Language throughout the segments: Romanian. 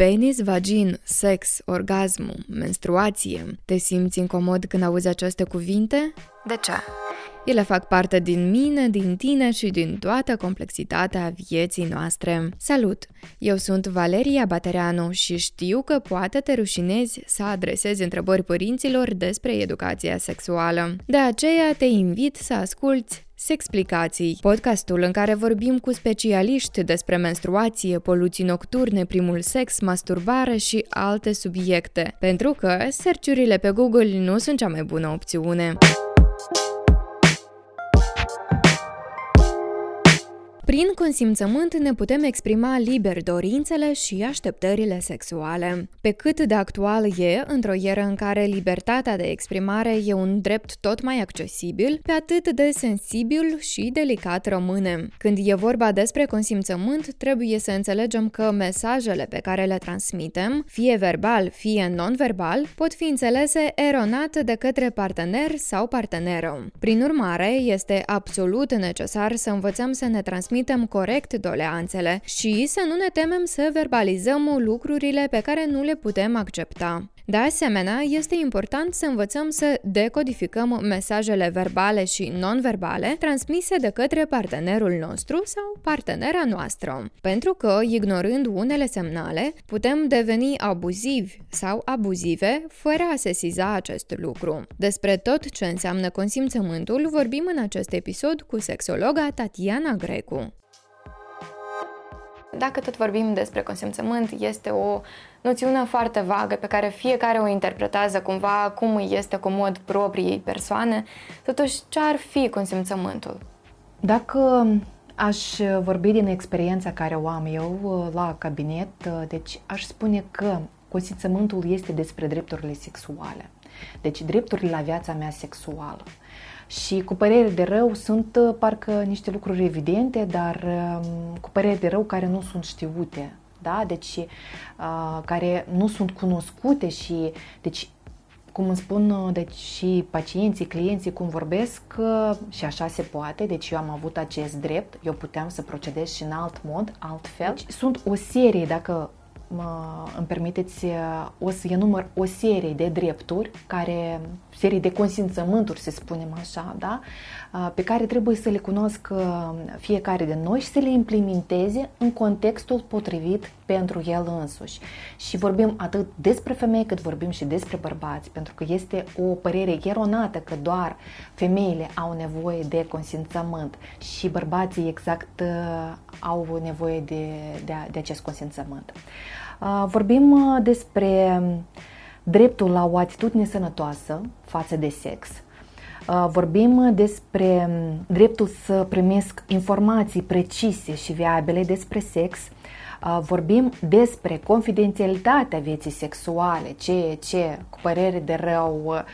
Penis, vagin, sex, orgasm, menstruație. Te simți incomod când auzi aceste cuvinte? De ce? Ele fac parte din mine, din tine și din toată complexitatea vieții noastre. Salut! Eu sunt Valeria Batereanu și știu că poate te rușinezi să adresezi întrebări părinților despre educația sexuală. De aceea te invit să asculți Sexplicații, podcastul în care vorbim cu specialiști despre menstruație, poluții nocturne, primul sex, masturbare și alte subiecte, pentru că serciurile pe Google nu sunt cea mai bună opțiune. Prin consimțământ ne putem exprima liber dorințele și așteptările sexuale. Pe cât de actual e, într-o eră în care libertatea de exprimare e un drept tot mai accesibil, pe atât de sensibil și delicat rămâne. Când e vorba despre consimțământ, trebuie să înțelegem că mesajele pe care le transmitem, fie verbal, fie non-verbal, pot fi înțelese eronat de către partener sau parteneră. Prin urmare, este absolut necesar să învățăm să ne transmitem transmitem corect doleanțele și să nu ne temem să verbalizăm lucrurile pe care nu le putem accepta. De asemenea, este important să învățăm să decodificăm mesajele verbale și non-verbale transmise de către partenerul nostru sau partenera noastră, pentru că, ignorând unele semnale, putem deveni abuzivi sau abuzive fără a sesiza acest lucru. Despre tot ce înseamnă consimțământul vorbim în acest episod cu sexologa Tatiana Grecu. Dacă tot vorbim despre consimțământ, este o noțiune foarte vagă pe care fiecare o interpretează cumva cum îi este comod propriei persoane. Totuși, ce ar fi consimțământul? Dacă aș vorbi din experiența care o am eu uh, la cabinet, uh, deci aș spune că consimțământul este despre drepturile sexuale. Deci drepturile la viața mea sexuală. Și cu părere de rău sunt uh, parcă niște lucruri evidente, dar um, cu părere de rău care nu sunt știute, da? Deci uh, care nu sunt cunoscute și deci cum îmi spun uh, deci, și pacienții, clienții, cum vorbesc, și așa se poate, deci eu am avut acest drept, eu puteam să procedez și în alt mod, altfel. Deci, sunt o serie, dacă mă, îmi permiteți, o să enumăr o serie de drepturi, care, serie de consimțământuri, să spunem așa, da? pe care trebuie să le cunoască fiecare din noi și să le implementeze în contextul potrivit pentru el însuși. Și vorbim atât despre femei cât vorbim și despre bărbați, pentru că este o părere eronată că doar femeile au nevoie de consimțământ și bărbații exact au nevoie de, de, de acest consimțământ. Vorbim despre dreptul la o atitudine sănătoasă față de sex. Vorbim despre dreptul să primesc informații precise și viabile despre sex vorbim despre confidențialitatea vieții sexuale, ce, ce, cu părere de rău,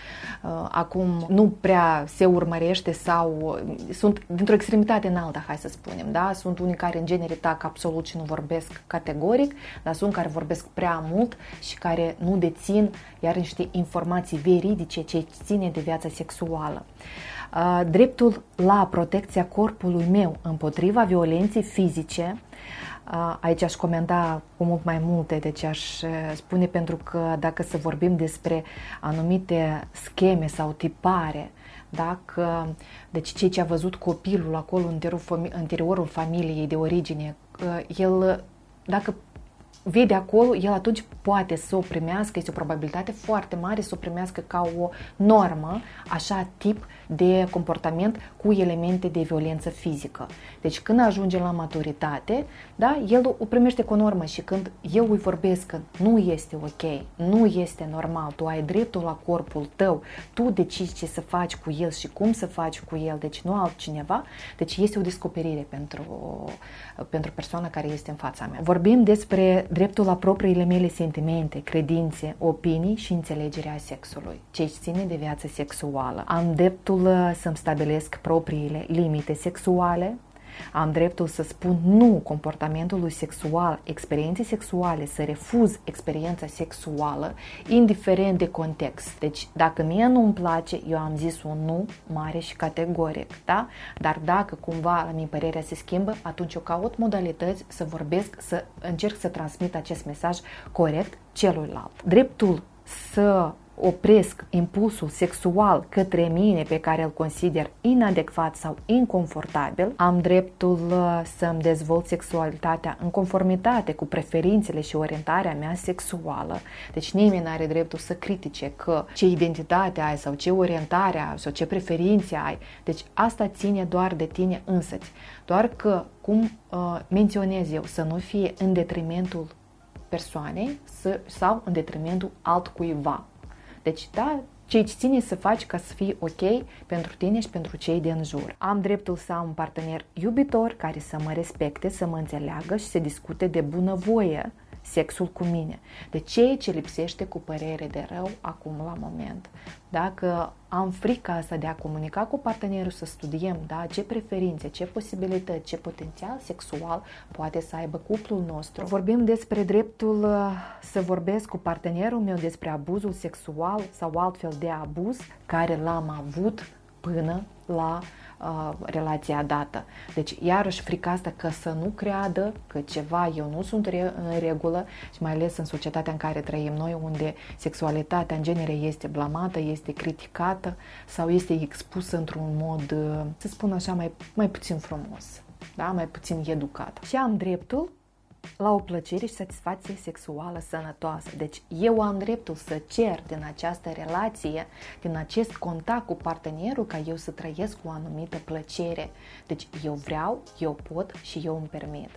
acum nu prea se urmărește sau sunt dintr-o extremitate în alta, hai să spunem, da? Sunt unii care în genere tac absolut și nu vorbesc categoric, dar sunt care vorbesc prea mult și care nu dețin iar niște informații veridice ce ține de viața sexuală dreptul la protecția corpului meu împotriva violenței fizice Aici aș comenta cu mult mai multe, deci aș spune pentru că dacă să vorbim despre anumite scheme sau tipare, dacă, deci ceea ce a văzut copilul acolo în interiorul familiei de origine, el, dacă vede acolo, el atunci poate să o primească, este o probabilitate foarte mare să o primească ca o normă, așa tip de comportament cu elemente de violență fizică. Deci când ajunge la maturitate, da, el o primește cu o normă și când eu îi vorbesc că nu este ok, nu este normal, tu ai dreptul la corpul tău, tu decizi ce să faci cu el și cum să faci cu el, deci nu altcineva, deci este o descoperire pentru, pentru persoana care este în fața mea. Vorbim despre dreptul la propriile mele sentimente, credințe, opinii și înțelegerea sexului, ce ține de viața sexuală. Am dreptul uh, să-mi stabilesc propriile limite sexuale, Am dreptul să spun nu comportamentului sexual, experienței sexuale, să refuz experiența sexuală, indiferent de context. Deci, dacă mie nu-mi place, eu am zis un nu mare și categoric, da? Dar dacă cumva la mine părerea se schimbă, atunci eu caut modalități să vorbesc, să încerc să transmit acest mesaj corect celuilalt. Dreptul să opresc impulsul sexual către mine pe care îl consider inadecvat sau inconfortabil, am dreptul uh, să-mi dezvolt sexualitatea în conformitate cu preferințele și orientarea mea sexuală. Deci nimeni nu are dreptul să critique că ce identitate ai sau ce orientare ai sau ce preferințe ai. Deci asta ține doar de tine însăți. Doar că, cum uh, menționez eu, să nu fie în detrimentul persoanei sau în detrimentul altcuiva. Deci, da, ce îți ține să faci ca să fii ok pentru tine și pentru cei din jur. Am dreptul să am un partener iubitor care să mă respecte, să mă înțeleagă și să discute de bunăvoie sexul cu mine. De ceea ce lipsește cu părere de rău acum la moment. Dacă am frica asta de a comunica cu partenerul, să studiem da, ce preferințe, ce posibilități, ce potențial sexual poate să aibă cuplul nostru. Vorbim despre dreptul uh, să vorbesc cu partenerul meu despre abuzul sexual sau altfel de abuz care l-am avut până la uh, relația dată. Deci, iarăși, frica asta că să nu creadă că ceva eu nu sunt re- în regulă și mai ales în societatea în care trăim noi, unde sexualitatea în genere este blamată, este criticată sau este expusă într-un mod, uh, să spun așa, mai, mai puțin frumos, da? mai puțin educat. Și am dreptul la o plăcere și satisfacție sexuală sănătoasă. Deci eu am dreptul să cer din această relație, din acest contact cu partenerul, ca eu să trăiesc cu o anumită plăcere. Deci eu vreau, eu pot și eu îmi permit.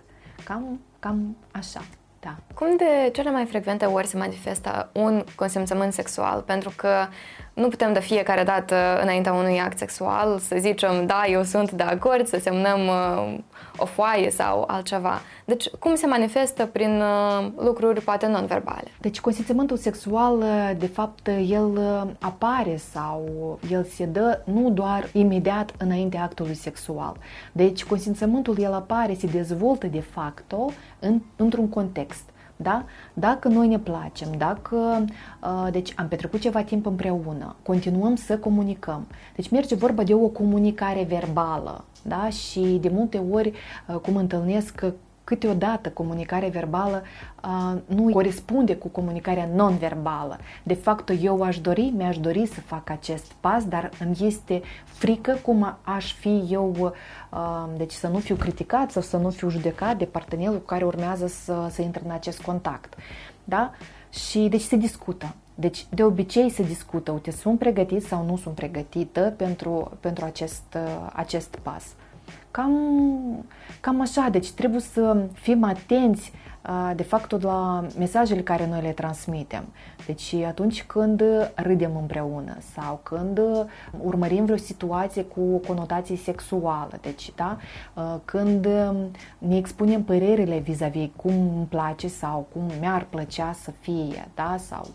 Cam, cam așa. Da. Cum de cele mai frecvente ori se manifestă un consimțământ sexual? Pentru că nu putem de fiecare dată înaintea unui act sexual să zicem da, eu sunt de acord, să semnăm uh, o foaie sau altceva. Deci cum se manifestă prin uh, lucruri poate non-verbale? Deci consimțământul sexual, uh, de fapt, el uh, apare sau el se dă nu doar imediat înainte actului sexual. Deci consimțământul el apare, se dezvoltă de facto în, într-un context. Da? Dacă noi ne placem, dacă deci am petrecut ceva timp împreună, continuăm să comunicăm. Deci merge vorba de o comunicare verbală. Da? Și de multe ori, cum întâlnesc câteodată comunicarea verbală uh, nu corespunde cu comunicarea non-verbală. De fapt, eu aș dori, mi-aș dori să fac acest pas, dar îmi este frică cum aș fi eu, uh, deci să nu fiu criticat sau să nu fiu judecat de partenerul cu care urmează să, să intre în acest contact. Da? Și deci se discută. Deci, de obicei se discută, uite, sunt pregătit sau nu sunt pregătită pentru, pentru acest, acest pas. Cam, cam așa, deci trebuie să fim atenți de fapt la mesajele care noi le transmitem. Deci atunci când râdem împreună sau când urmărim vreo situație cu o conotație sexuală, deci da, când ne expunem părerile vis-a-vis cum îmi place sau cum mi-ar plăcea să fie, da, sau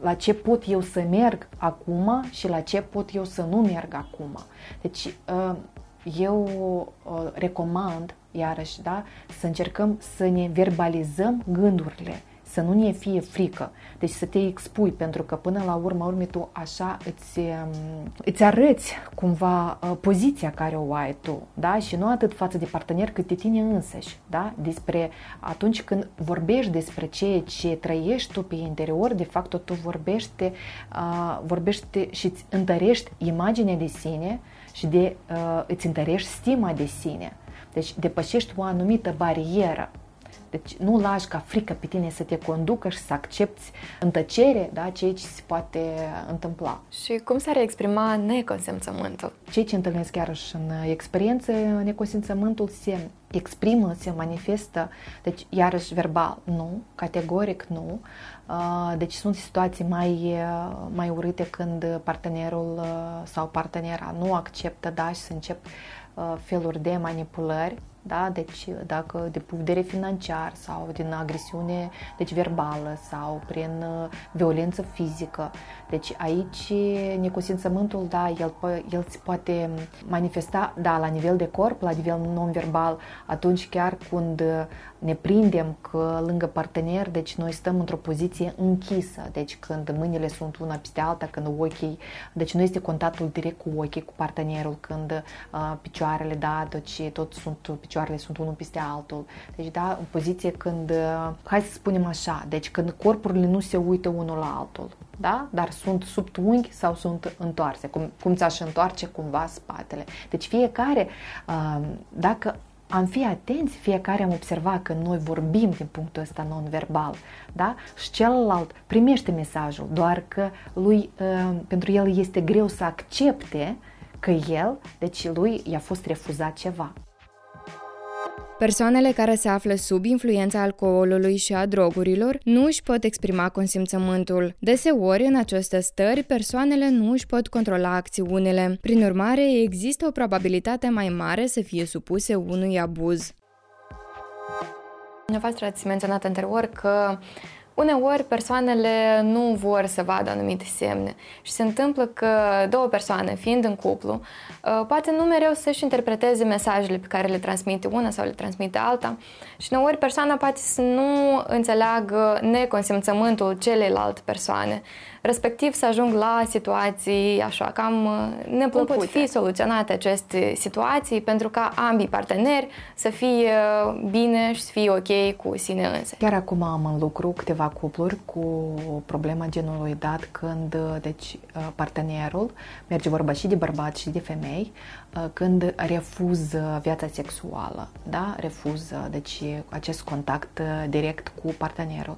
la ce pot eu să merg acum și la ce pot eu să nu merg acum. Deci eu uh, recomand, iarăși, da, să încercăm să ne verbalizăm gândurile, să nu ne fie frică. Deci să te expui, pentru că până la urmă, urme tu așa îți, um, îți arăți cumva uh, poziția care o ai tu, da? Și nu atât față de partener, cât de tine însăși, da? Despre atunci când vorbești despre ceea ce trăiești tu pe interior, de fapt tu vorbești, uh, vorbești și îți întărești imaginea de sine, și de uh, îți întărești stima de sine. Deci depășești o anumită barieră. Deci nu lași ca frică pe tine să te conducă și să accepti în tăcere da, ceea ce se poate întâmpla. Și cum s-ar exprima neconsimțământul? Ceea ce întâlnesc chiar și în experiență, neconsimțământul se exprimă, se manifestă, deci iarăși verbal, nu, categoric nu. Uh, deci sunt situații mai, uh, mai urâte când partenerul uh, sau partenera nu acceptă, da, și să încep feluri de manipulări da? Deci dacă de putere financiar sau din agresiune deci verbală sau prin uh, violență fizică. Deci aici neconsimțământul, da, el, el se poate manifesta, da, la nivel de corp, la nivel non-verbal, atunci chiar când ne prindem că lângă partener, deci noi stăm într-o poziție închisă, deci când mâinile sunt una peste alta, când ochii, deci nu este contactul direct cu ochii, cu partenerul, când uh, picioarele, da, deci tot sunt, picioarele sunt unul peste altul. Deci, da, în poziție când, uh, hai să spunem așa, deci când corpurile nu se uită unul la altul, da? Dar sunt sub unghi sau sunt întoarse, cum, cum ți-aș întoarce cumva spatele. Deci fiecare, uh, dacă am fi atenți, fiecare am observat că noi vorbim din punctul ăsta non-verbal, da? Și celălalt primește mesajul, doar că lui, uh, pentru el este greu să accepte că el, deci lui i-a fost refuzat ceva. Persoanele care se află sub influența alcoolului și a drogurilor nu își pot exprima consimțământul. Deseori, în aceste stări, persoanele nu își pot controla acțiunile. Prin urmare, există o probabilitate mai mare să fie supuse unui abuz. Dumneavoastră ați menționat anterior că Uneori persoanele nu vor să vadă anumite semne și se întâmplă că două persoane, fiind în cuplu, uh, poate nu mereu să-și interpreteze mesajele pe care le transmite una sau le transmite alta și uneori persoana poate să nu înțeleagă neconsimțământul celeilalte persoane respectiv să ajung la situații așa cam uh, neplăcute. Cum pot fi soluționate aceste situații pentru ca ambii parteneri să fie bine și să fie ok cu sine însă. Chiar acum am în lucru câteva cupluri cu problema genului dat când uh, deci, uh, partenerul, merge vorba și de bărbat și de femei, când refuză viața sexuală, da? refuză deci, acest contact direct cu partenerul.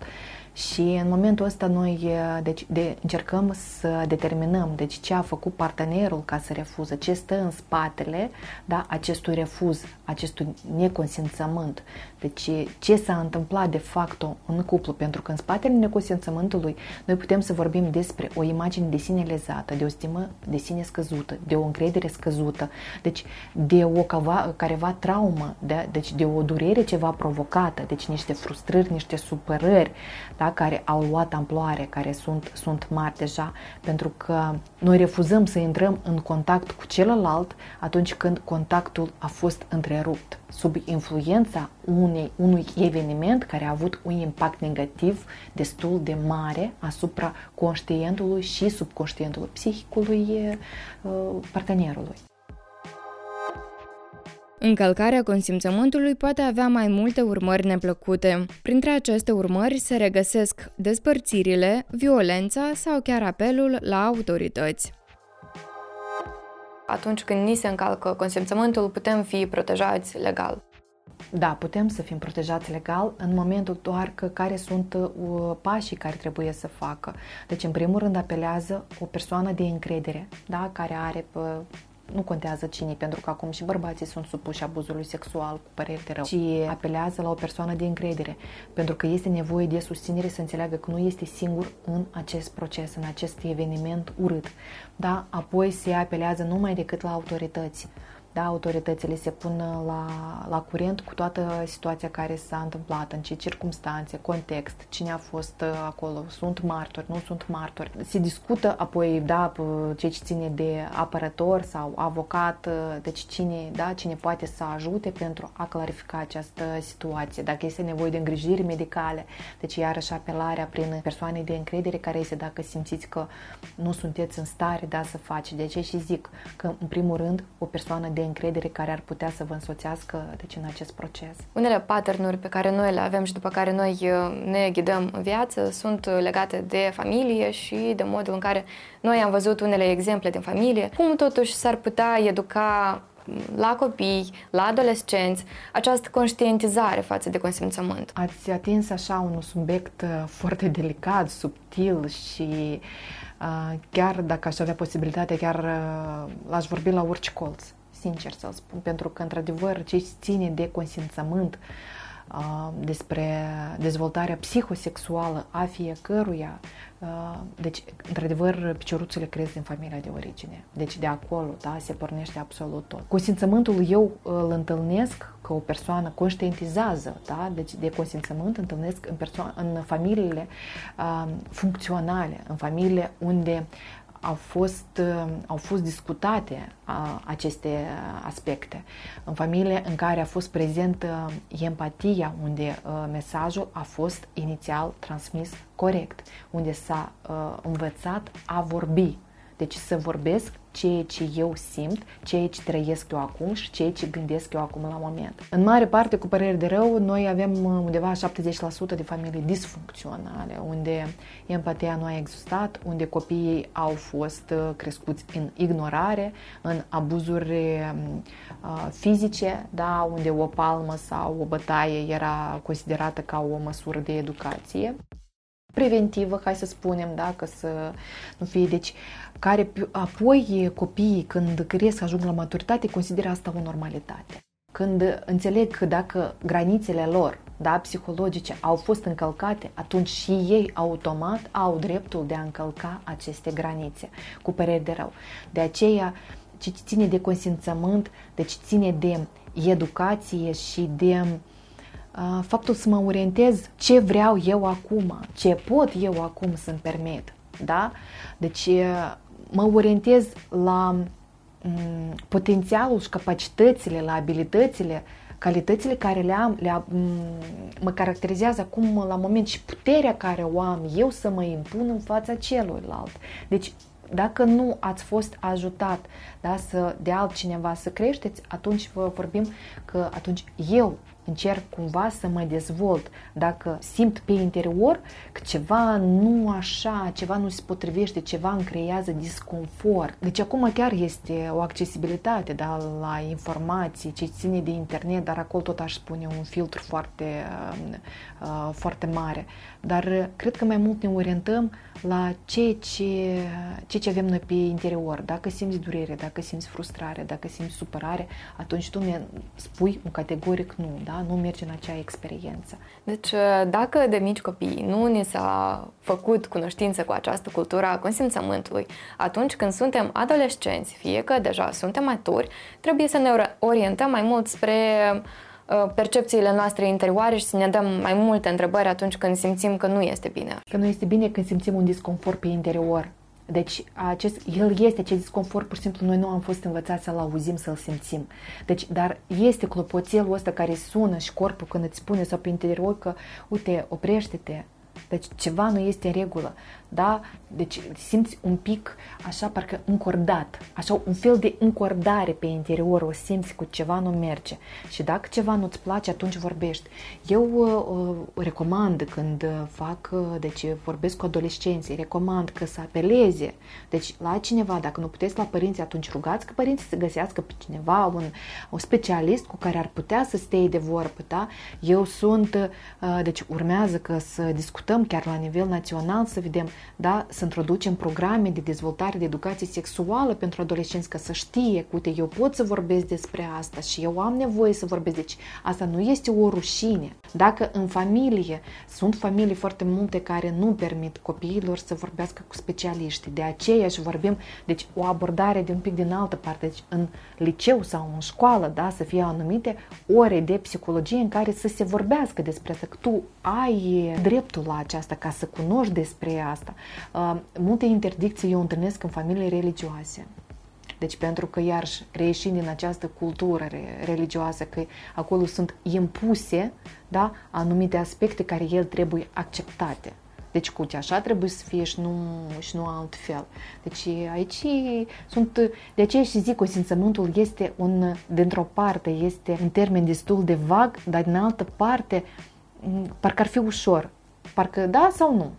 Și în momentul ăsta noi deci, de, încercăm să determinăm deci, ce a făcut partenerul ca să refuză, ce stă în spatele da, acestui refuz, acestui neconsimțământ. Deci ce s-a întâmplat de fapt în cuplu, pentru că în spatele neconsimțământului noi putem să vorbim despre o imagine de sine lezată, de o stimă de sine scăzută, de o încredere scăzută, deci de o cava, careva traumă, de, deci de o durere ceva provocată, deci niște frustrări, niște supărări, da, care au luat amploare, care sunt, sunt mari deja, pentru că noi refuzăm să intrăm în contact cu celălalt atunci când contactul a fost întrerupt, sub influența unei, unui eveniment care a avut un impact negativ destul de mare asupra conștientului și subconștientului psihicului uh, partenerului. Încălcarea consimțământului poate avea mai multe urmări neplăcute. Printre aceste urmări se regăsesc despărțirile, violența sau chiar apelul la autorități. Atunci când ni se încalcă consimțământul, putem fi protejați legal. Da, putem să fim protejați legal în momentul doar că care sunt uh, pașii care trebuie să facă. Deci, în primul rând, apelează o persoană de încredere, da, care are uh, nu contează cine, pentru că acum și bărbații sunt supuși abuzului sexual cu păreri de rău, ci apelează la o persoană de încredere, pentru că este nevoie de susținere să înțeleagă că nu este singur în acest proces, în acest eveniment urât. Da? Apoi se apelează numai decât la autorități da, autoritățile se pun la, la curent cu toată situația care s-a întâmplat, în ce circunstanțe, context, cine a fost uh, acolo, sunt martori, nu sunt martori. Se discută apoi, da, ce ține de apărător sau avocat, uh, deci cine, da, cine poate să ajute pentru a clarifica această situație. Dacă este nevoie de îngrijiri medicale, deci iarăși apelarea prin persoane de încredere care este dacă simțiți că nu sunteți în stare, da, să faci. De ce și zic că, în primul rând, o persoană de de încredere care ar putea să vă însoțească deci, în acest proces. Unele patternuri pe care noi le avem și după care noi uh, ne ghidăm în viață sunt legate de familie și de modul în care noi am văzut unele exemple din familie, cum totuși s-ar putea educa la copii, la adolescenți, această conștientizare față de consimțământ. Ați atins așa un subiect uh, foarte delicat, subtil și uh, chiar dacă aș avea posibilitatea, chiar uh, l-aș vorbi la orice colț sincer să spun, pentru că, într-adevăr, ce ține de consimțământ despre dezvoltarea psihosexuală a fiecăruia. Deci, într-adevăr, picioruțele cresc din familia de origine. Deci de acolo, da, se pornește absolut tot. Consimțământul eu îl întâlnesc că o persoană conștientizează, da, deci de consimțământ întâlnesc în, perso- în familiile uh, funcționale, în familiile unde au fost, uh, au fost discutate uh, aceste aspecte. În familie în care a fost prezentă empatia, unde uh, mesajul a fost inițial transmis corect, unde s-a învățat a vorbi. Deci să vorbesc ceea ce eu simt, ceea ce trăiesc eu acum și ceea ce gândesc eu acum la moment. În mare parte, cu părere de rău, noi avem undeva 70% de familii disfuncționale, unde empatia nu a existat, unde copiii au fost uh, crescuți în ignorare, în abuzuri uh, fizice, da, unde o palmă sau o bătaie era considerată ca o măsură de educație preventivă, hai să spunem, da, că să nu fie, deci, care apoi copiii când cresc, ajung la maturitate, consideră asta o normalitate. Când înțeleg că dacă granițele lor, da, psihologice, au fost încălcate, atunci și ei automat au dreptul de a încălca aceste granițe, cu părere de rău. De aceea, ce ține de consimțământ, deci ține de educație și de faptul să mă orientez ce vreau eu acum, ce pot eu acum să-mi permit. Da? Deci mă orientez la potențialul și capacitățile, la abilitățile, calitățile care le am, le, mă caracterizează acum la moment și puterea care o am eu să mă impun în fața celuilalt. Deci dacă nu ați fost ajutat da, să, de altcineva să creșteți, atunci vă vorbim că atunci eu încerc cumva să mă dezvolt. Dacă simt pe interior că ceva nu așa, ceva nu se potrivește, ceva îmi creează disconfort. Deci acum chiar este o accesibilitate da, la informații ce ține de internet, dar acolo tot aș spune un filtru foarte, uh, foarte mare. Dar cred că mai mult ne orientăm la ceea ce, ceea ce avem noi pe interior. Dacă simți durere, dacă simți frustrare, dacă simți supărare, atunci tu mi spui un categoric nu, da? nu mergi în acea experiență. Deci dacă de mici copii nu ne s-a făcut cunoștință cu această cultură a consimțământului, atunci când suntem adolescenți, fie că deja suntem maturi, trebuie să ne orientăm mai mult spre Uh, percepțiile noastre interioare și să ne dăm mai multe întrebări atunci când simțim că nu este bine. Că nu este bine când simțim un disconfort pe interior. Deci acest, el este acest disconfort, pur și simplu noi nu am fost învățați să-l auzim, să-l simțim. Deci, dar este clopoțelul ăsta care sună și corpul când îți spune sau pe interior că, uite, oprește-te, deci ceva nu este în regulă da? Deci simți un pic așa parcă încordat, așa un fel de încordare pe interior, o simți cu ceva nu merge. Și dacă ceva nu-ți place, atunci vorbești. Eu uh, uh recomand când fac, uh, deci vorbesc cu adolescenții, recomand că să apeleze, deci la cineva, dacă nu puteți la părinți, atunci rugați că părinții să găsească pe cineva, un, un specialist cu care ar putea să stea de vorbă, da? Eu sunt, uh, deci urmează că să discutăm chiar la nivel național, să vedem da, să introducem programe de dezvoltare de educație sexuală pentru adolescenți ca să știe că, uite, eu pot să vorbesc despre asta și eu am nevoie să vorbesc. Deci asta nu este o rușine. Dacă în familie sunt familii foarte multe care nu permit copiilor să vorbească cu specialiști, de aceea și vorbim, deci o abordare de un pic din altă parte, deci în liceu sau în școală, da, să fie anumite ore de psihologie în care să se vorbească despre asta, că tu ai dreptul la aceasta ca să cunoști despre asta. Uh, multe interdicții eu întâlnesc în familii religioase. Deci pentru că iarăși reieșind din această cultură religioasă, că acolo sunt impuse da, anumite aspecte care el trebuie acceptate. Deci cu așa trebuie să fie și nu, și nu altfel. Deci aici sunt, de aceea și zic, consimțământul este un, dintr-o parte, este un termen destul de vag, dar din altă parte, parcă ar fi ușor. Parcă da sau nu.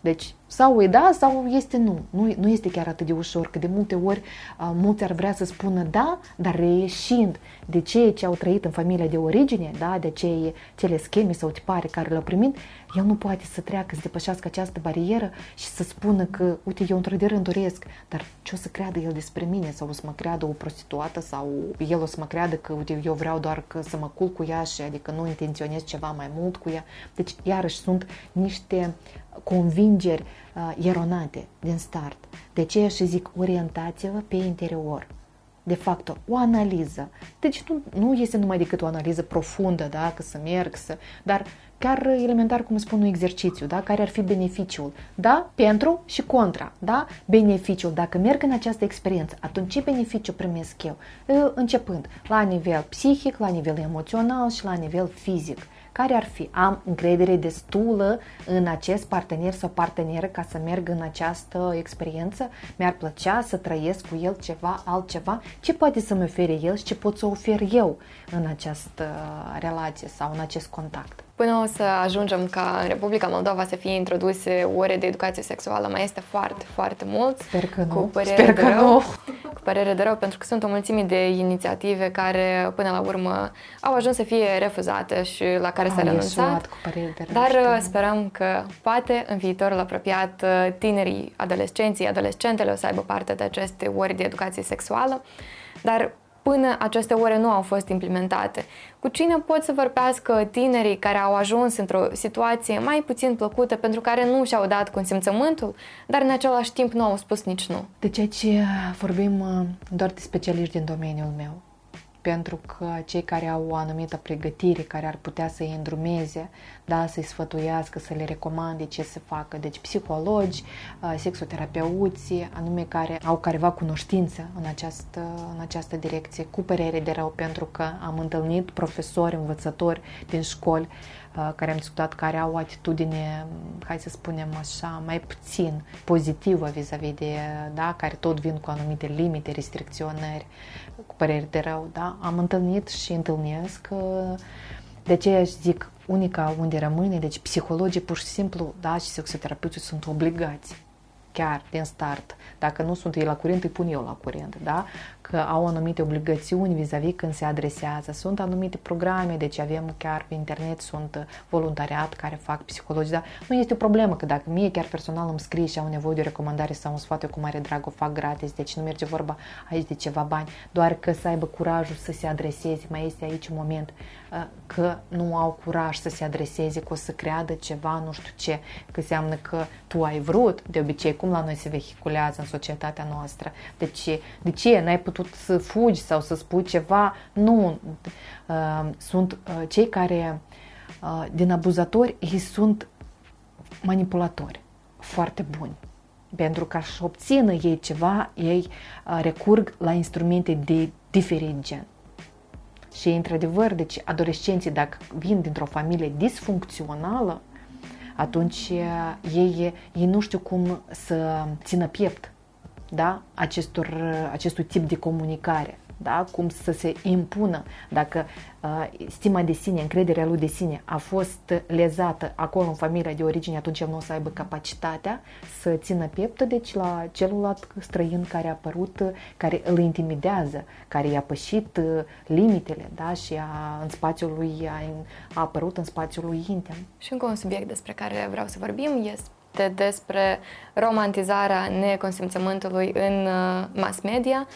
Deci sau e da, sau este nu. nu. Nu este chiar atât de ușor, că de multe ori mulți ar vrea să spună da, dar reieșind de ceea ce au trăit în familia de origine, da, de cei, cele scheme sau tipare care le-au primit, el nu poate să treacă, să depășească această barieră și să spună că, uite, eu într-adevăr îmi doresc, dar ce o să creadă el despre mine? Sau o să mă creadă o prostituată? Sau el o să mă creadă că, uite, eu vreau doar că să mă culc cu ea și adică nu intenționez ceva mai mult cu ea? Deci, iarăși, sunt niște convingeri uh, eronate din start. De aceea și zic, orientați-vă pe interior de fapt o analiză. Deci nu, nu este numai decât o analiză profundă, da, că să merg, să, dar chiar elementar, cum spun, un exercițiu, da, care ar fi beneficiul, da, pentru și contra, da, beneficiul. Dacă merg în această experiență, atunci ce beneficiu primesc eu? Începând la nivel psihic, la nivel emoțional și la nivel fizic care ar fi? Am încredere destulă în acest partener sau parteneră ca să merg în această experiență? Mi-ar plăcea să trăiesc cu el ceva, altceva? Ce poate să-mi ofere el și ce pot să ofer eu în această relație sau în acest contact? Până o să ajungem ca în Republica Moldova să fie introduse ore de educație sexuală, mai este foarte, foarte mult. Sper că nu. Cu părere Sper că de rău, nu. Cu părere de rău, pentru că sunt o mulțime de inițiative care, până la urmă, au ajuns să fie refuzate și la care s-a renunțat. Cu părere de rău, Dar știu. Uh, sperăm că poate în viitorul apropiat uh, tinerii, adolescenții, adolescentele o să aibă parte de aceste ore de educație sexuală. Dar până aceste ore nu au fost implementate. Cu cine pot să vorbească tinerii care au ajuns într-o situație mai puțin plăcută pentru care nu și-au dat consimțământul, dar în același timp nu au spus nici nu? De ceea ce vorbim uh, doar de specialiști din domeniul meu pentru că cei care au o anumită pregătire, care ar putea să-i îndrumeze, da, să-i sfătuiască, să le recomande ce să facă, deci psihologi, sexoterapeuți, anume care au careva cunoștință în această, în această direcție, cu părere de rău, pentru că am întâlnit profesori, învățători din școli care am discutat, care au o atitudine, hai să spunem așa, mai puțin pozitivă vis-a-vis de, da, care tot vin cu anumite limite, restricționări, cu păreri de rău, da, am întâlnit și întâlnesc, de aceea aș zic, unica unde rămâne, deci psihologii pur și simplu, da, și sexoterapeuții sunt obligați chiar din start. Dacă nu sunt ei la curent, îi pun eu la curent, da? Că au anumite obligațiuni vis-a-vis când se adresează. Sunt anumite programe, deci avem chiar pe internet, sunt voluntariat care fac psihologi, dar nu este o problemă că dacă mie chiar personal îmi scrie și au nevoie de o recomandare sau un sfat, eu cu mare drag o fac gratis, deci nu merge vorba aici de ceva bani, doar că să aibă curajul să se adreseze, mai este aici un moment uh, că nu au curaj să se adreseze, că o să creadă ceva, nu știu ce, că înseamnă că tu ai vrut, de obicei cum la noi se vehiculează în societatea noastră. De ce? De ce? N-ai putut să fugi sau să spui ceva? Nu. Uh, sunt uh, cei care uh, din abuzatori, ei sunt manipulatori foarte buni. Pentru ca să obțină ei ceva, ei recurg la instrumente de diferit gen. Și, într-adevăr, deci adolescenții, dacă vin dintr-o familie disfuncțională, atunci ei, ei nu știu cum să țină piept da? Acestor, acestui tip de comunicare da? cum să se impună. Dacă uh, stima de sine, încrederea lui de sine a fost lezată acolo în familia de origine, atunci el nu o să aibă capacitatea să țină pieptă, deci la celălalt străin care a apărut, care îl intimidează, care i-a pășit uh, limitele da? și a, în spațiul lui, a, a apărut în spațiul lui intim. Și încă un subiect despre care vreau să vorbim este este despre romantizarea neconsimțământului în uh, mass media.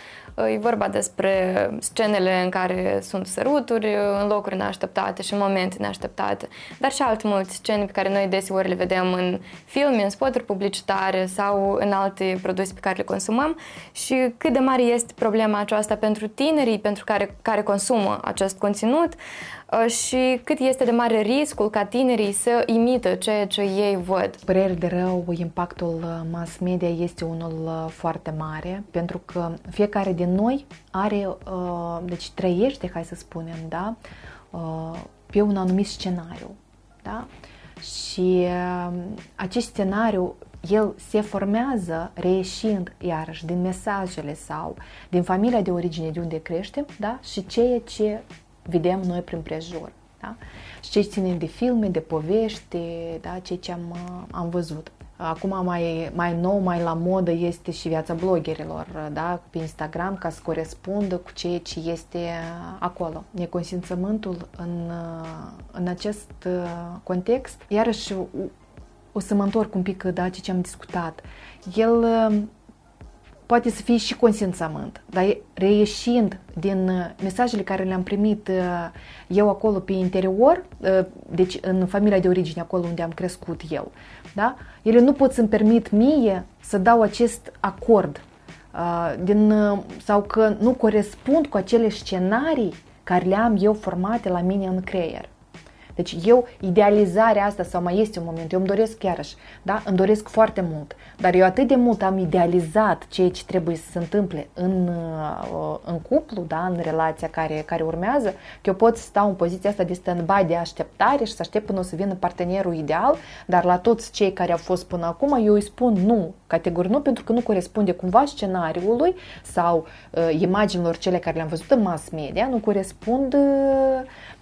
E vorba despre scenele în care sunt săruturi în locuri neașteptate și în momente neașteptate, dar și alte multe scene pe care noi deseori le vedem în filme, în spoturi publicitare sau în alte produse pe care le consumăm. Și cât de mare este problema aceasta pentru tinerii pentru care, care consumă acest conținut? uh, și cât este de mare riscul ca tinerii să imită ceea ce ei văd. Părere de rău, impactul uh, mass media este unul uh, foarte mare pentru că fiecare din din noi are, uh, deci trăiește, hai să spunem, da, uh, pe un anumit scenariu, da? Și uh, acest scenariu el se formează reieșind iarăși din mesajele sau din familia de origine de unde creștem da? și ceea ce vedem noi prin prejur. Da? Și ce ține de filme, de povești, da? ceea ce am, am văzut. Acum mai, mai nou, mai la modă este și viața bloggerilor, da? pe Instagram, ca să corespundă cu ceea ce este acolo. Neconsimțământul în, în acest context, iarăși o să mă întorc un pic da, ce am discutat. El poate să fie și consimțământ, dar reieșind din mesajele care le-am primit eu acolo pe interior, deci în familia de origine, acolo unde am crescut eu, da? ele nu pot să-mi permit mie să dau acest acord din, sau că nu corespund cu acele scenarii care le am eu formate la mine în creier. Deci eu, idealizarea asta, sau mai este un moment, eu îmi doresc chiarăși, da? Îmi doresc foarte mult, dar eu atât de mult am idealizat ceea ce trebuie să se întâmple în, uh, în cuplu, da? În relația care, care urmează, că eu pot să stau în poziția asta de stand-by, de așteptare și să aștept până o să vină partenerul ideal, dar la toți cei care au fost până acum, eu îi spun nu, categoric nu, pentru că nu corespunde cumva scenariului sau uh, imaginilor cele care le-am văzut în mass media, nu corespund uh,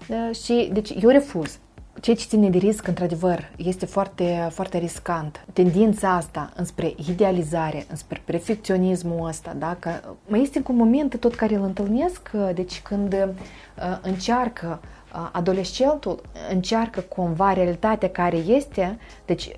uh, și, deci, eu refuz. Ceea ce ține de risc, într-adevăr, este foarte, foarte riscant. Tendința asta înspre idealizare, înspre perfecționismul ăsta, da? că mai este un moment tot care îl întâlnesc, deci când uh, încearcă adolescentul încearcă cumva realitatea care este, deci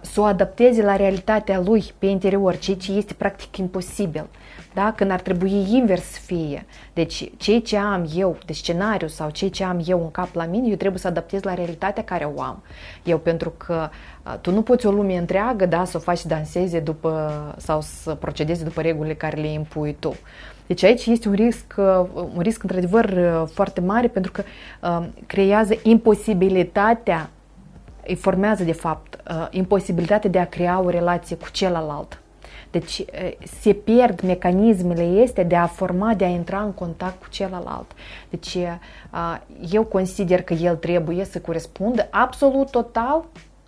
să o adapteze la realitatea lui pe interior, ceea ce este practic imposibil. Da? Când ar trebui invers să fie. Deci ceea ce am eu de scenariu sau ceea ce am eu în cap la mine, eu trebuie să adaptez la realitatea care o am. Eu pentru că tu nu poți o lume întreagă da, să o faci să danseze după, sau să procedeze după regulile care le impui tu. Deci aici este un risc, un risc într-adevăr foarte mare pentru că creează imposibilitatea, îi formează de fapt imposibilitatea de a crea o relație cu celălalt. Deci se pierd mecanismele este de a forma, de a intra în contact cu celălalt. Deci eu consider că el trebuie să corespundă absolut total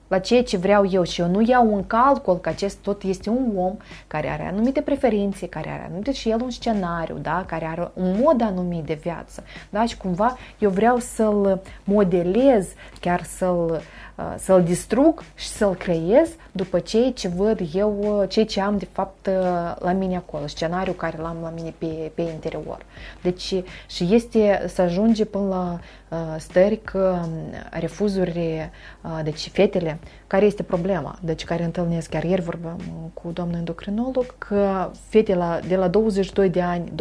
la ceea ce vreau eu și eu nu iau în calcul că acest tot este un om care are anumite preferințe, care are anumite și el un scenariu, da? care are un mod anumit de viață. Da? Și cumva eu vreau să-l modelez, chiar să-l Uh, să-l distrug și să-l creez după ceea ce văd eu, uh, ceea ce am de fapt uh, la mine acolo, scenariul care l-am la mine pe, pe interior. Deci și este să ajunge până la stări că um, refuzuri, deci fetele, care este problema, deci care întâlnesc, chiar ieri vorbeam cu doamna endocrinolog, că fete la, de la 22 de ani,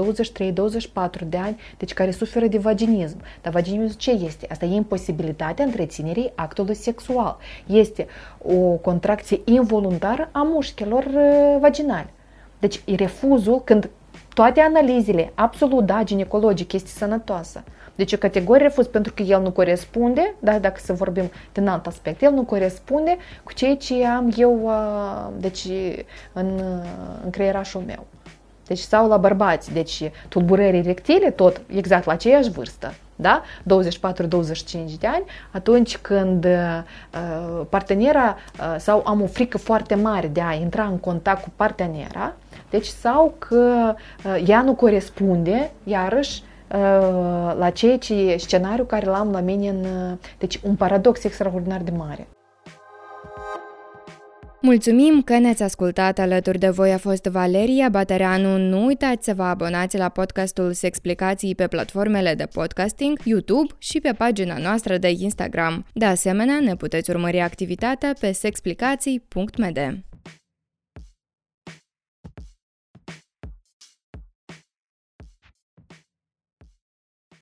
23-24 de ani, deci care suferă de vaginism. Dar vaginism ce este? Asta e imposibilitatea întreținerii actului sexual. Este o contracție involuntară a mușchilor uh, vaginali. Deci e refuzul când toate analizele, absolut, da, ginecologic, este sănătoasă. Deci o categorie refuz pentru că el nu corespunde, da, dacă să vorbim din alt aspect, el nu corespunde cu ceea ce am eu uh, deci, în, în creierașul meu. Deci sau la bărbați, deci tulburări erectile tot exact la aceeași vârstă, da? 24-25 de ani, atunci când uh, partenera uh, sau am o frică foarte mare de a intra în contact cu partenera, deci sau că uh, ea nu corespunde, iarăși, la ceea ce scenariu care l-am la mine în... Deci un paradox extraordinar de mare. Mulțumim că ne-ați ascultat alături de voi a fost Valeria Batereanu. Nu uitați să vă abonați la podcastul Sexplicații pe platformele de podcasting, YouTube și pe pagina noastră de Instagram. De asemenea, ne puteți urmări activitatea pe sexplicații.md.